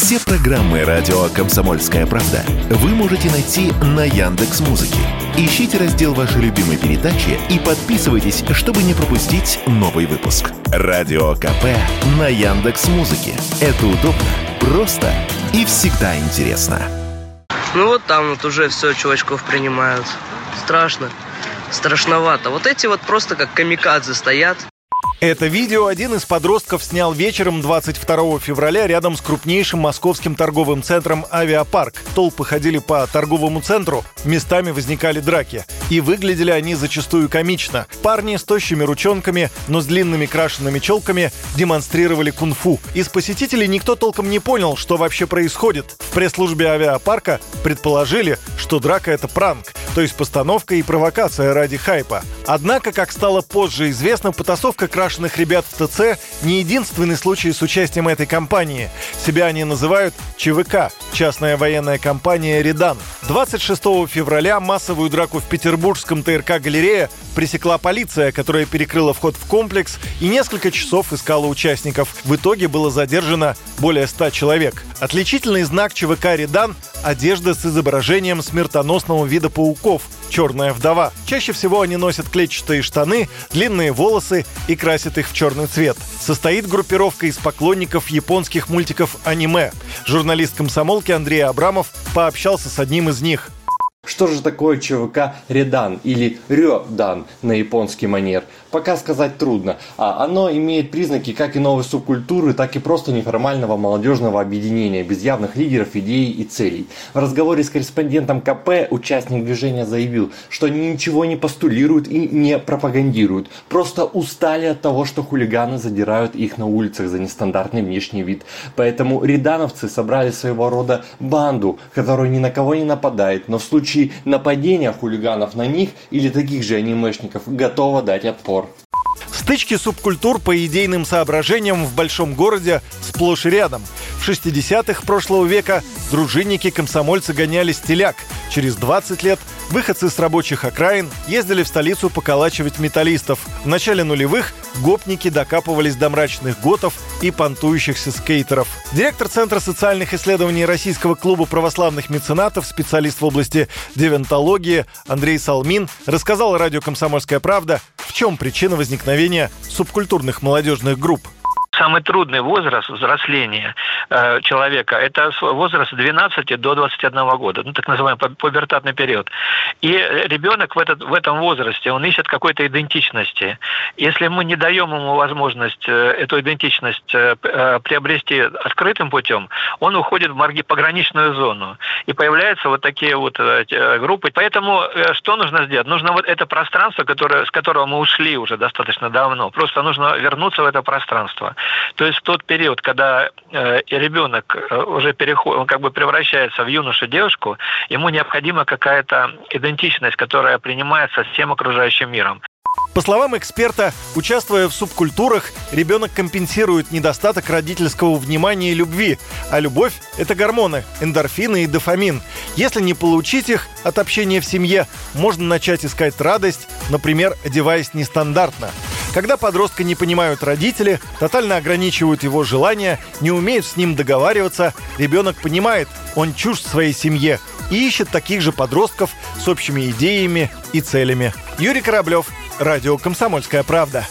Все программы радио Комсомольская правда вы можете найти на Яндекс Музыке. Ищите раздел вашей любимой передачи и подписывайтесь, чтобы не пропустить новый выпуск. Радио КП на Яндекс Музыке. Это удобно, просто и всегда интересно. Ну вот там вот уже все чувачков принимают. Страшно. Страшновато. Вот эти вот просто как камикадзе стоят. Это видео один из подростков снял вечером 22 февраля рядом с крупнейшим московским торговым центром «Авиапарк». Толпы ходили по торговому центру, местами возникали драки. И выглядели они зачастую комично. Парни с тощими ручонками, но с длинными крашенными челками демонстрировали кунг-фу. Из посетителей никто толком не понял, что вообще происходит. В пресс-службе авиапарка предположили, что драка — это пранк, то есть постановка и провокация ради хайпа. Однако, как стало позже известно, потасовка крашеных ребят в ТЦ не единственный случай с участием этой компании. Себя они называют ЧВК – частная военная компания «Редан». 26 февраля массовую драку в петербургском ТРК «Галерея» пресекла полиция, которая перекрыла вход в комплекс и несколько часов искала участников. В итоге было задержано более 100 человек. Отличительный знак ЧВК «Редан» – одежда с изображением смертоносного вида пауков – черная вдова. Чаще всего они носят клетчатые штаны, длинные волосы и красят их в черный цвет. Состоит группировка из поклонников японских мультиков аниме. Журналист комсомолки Андрей Абрамов пообщался с одним из них. Что же такое ЧВК Редан или Рёдан на японский манер? Пока сказать трудно. А оно имеет признаки как и новой субкультуры, так и просто неформального молодежного объединения, без явных лидеров, идей и целей. В разговоре с корреспондентом КП участник движения заявил, что они ничего не постулируют и не пропагандируют. Просто устали от того, что хулиганы задирают их на улицах за нестандартный внешний вид. Поэтому редановцы собрали своего рода банду, которая ни на кого не нападает, но в случае случае нападения хулиганов на них или таких же анимешников готова дать отпор. Стычки субкультур по идейным соображениям в большом городе сплошь и рядом. В 60-х прошлого века дружинники-комсомольцы гоняли стиляк. Через 20 лет выходцы с рабочих окраин ездили в столицу поколачивать металлистов. В начале нулевых гопники докапывались до мрачных готов и понтующихся скейтеров. Директор Центра социальных исследований Российского клуба православных меценатов, специалист в области девентологии Андрей Салмин рассказал радио «Комсомольская правда», в чем причина возникновения субкультурных молодежных групп самый трудный возраст взросления э, человека – это возраст 12 до 21 года, ну, так называемый пубертатный период. И ребенок в, этот, в этом возрасте, он ищет какой-то идентичности. Если мы не даем ему возможность э, эту идентичность э, э, приобрести открытым путем, он уходит в марги пограничную зону. И появляются вот такие вот группы. Поэтому что нужно сделать? Нужно вот это пространство, которое, с которого мы ушли уже достаточно давно. Просто нужно вернуться в это пространство. То есть в тот период, когда э, ребенок э, уже переходит, он как бы превращается в юношу-девушку, ему необходима какая-то идентичность, которая принимается всем окружающим миром. По словам эксперта, участвуя в субкультурах, ребенок компенсирует недостаток родительского внимания и любви. А любовь – это гормоны, эндорфины и дофамин. Если не получить их от общения в семье, можно начать искать радость, например, одеваясь нестандартно. Когда подростка не понимают родители, тотально ограничивают его желания, не умеют с ним договариваться, ребенок понимает, он чужд своей семье и ищет таких же подростков с общими идеями и целями. Юрий Кораблев, Радио «Комсомольская правда».